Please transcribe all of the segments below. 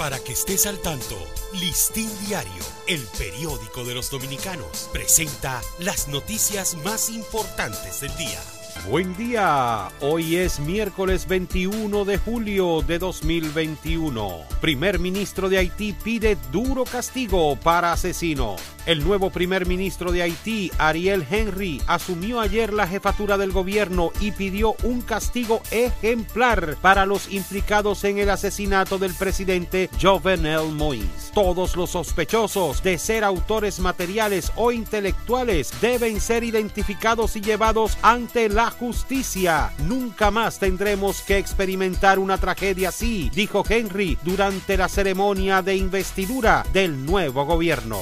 Para que estés al tanto, Listín Diario, el periódico de los dominicanos, presenta las noticias más importantes del día. Buen día, hoy es miércoles 21 de julio de 2021. Primer ministro de Haití pide duro castigo para asesinos. El nuevo primer ministro de Haití, Ariel Henry, asumió ayer la jefatura del gobierno y pidió un castigo ejemplar para los implicados en el asesinato del presidente Jovenel Moïse. Todos los sospechosos de ser autores materiales o intelectuales deben ser identificados y llevados ante la justicia. Nunca más tendremos que experimentar una tragedia así, dijo Henry durante la ceremonia de investidura del nuevo gobierno.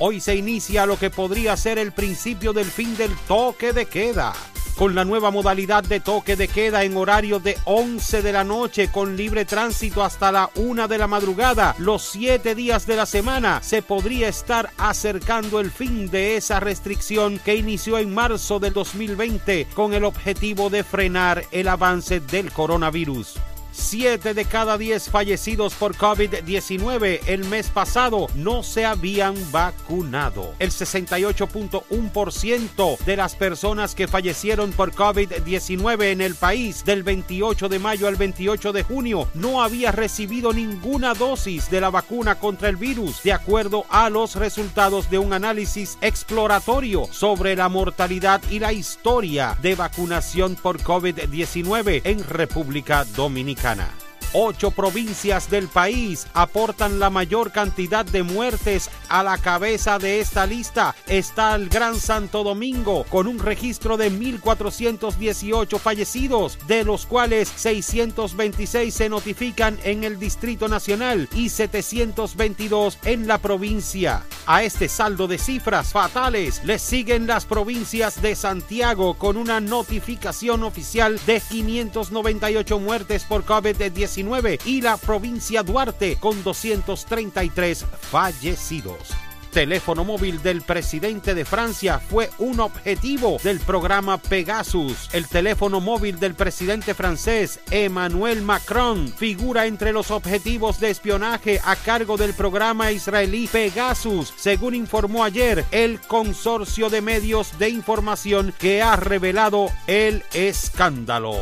Hoy se inicia lo que podría ser el principio del fin del toque de queda. Con la nueva modalidad de toque de queda en horario de 11 de la noche con libre tránsito hasta la 1 de la madrugada, los 7 días de la semana, se podría estar acercando el fin de esa restricción que inició en marzo del 2020 con el objetivo de frenar el avance del coronavirus. 7 de cada 10 fallecidos por COVID-19 el mes pasado no se habían vacunado. El 68.1% de las personas que fallecieron por COVID-19 en el país del 28 de mayo al 28 de junio no había recibido ninguna dosis de la vacuna contra el virus, de acuerdo a los resultados de un análisis exploratorio sobre la mortalidad y la historia de vacunación por COVID-19 en República Dominicana. Lejana. Ocho provincias del país aportan la mayor cantidad de muertes. A la cabeza de esta lista está el Gran Santo Domingo, con un registro de 1.418 fallecidos, de los cuales 626 se notifican en el Distrito Nacional y 722 en la provincia. A este saldo de cifras fatales le siguen las provincias de Santiago con una notificación oficial de 598 muertes por COVID-19 y la provincia Duarte con 233 fallecidos teléfono móvil del presidente de Francia fue un objetivo del programa Pegasus. El teléfono móvil del presidente francés Emmanuel Macron figura entre los objetivos de espionaje a cargo del programa israelí Pegasus, según informó ayer el consorcio de medios de información que ha revelado el escándalo.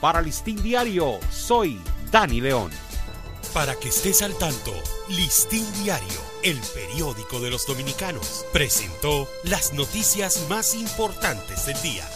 Para Listín Diario, soy Dani León. Para que estés al tanto, Listín Diario, el periódico de los dominicanos, presentó las noticias más importantes del día.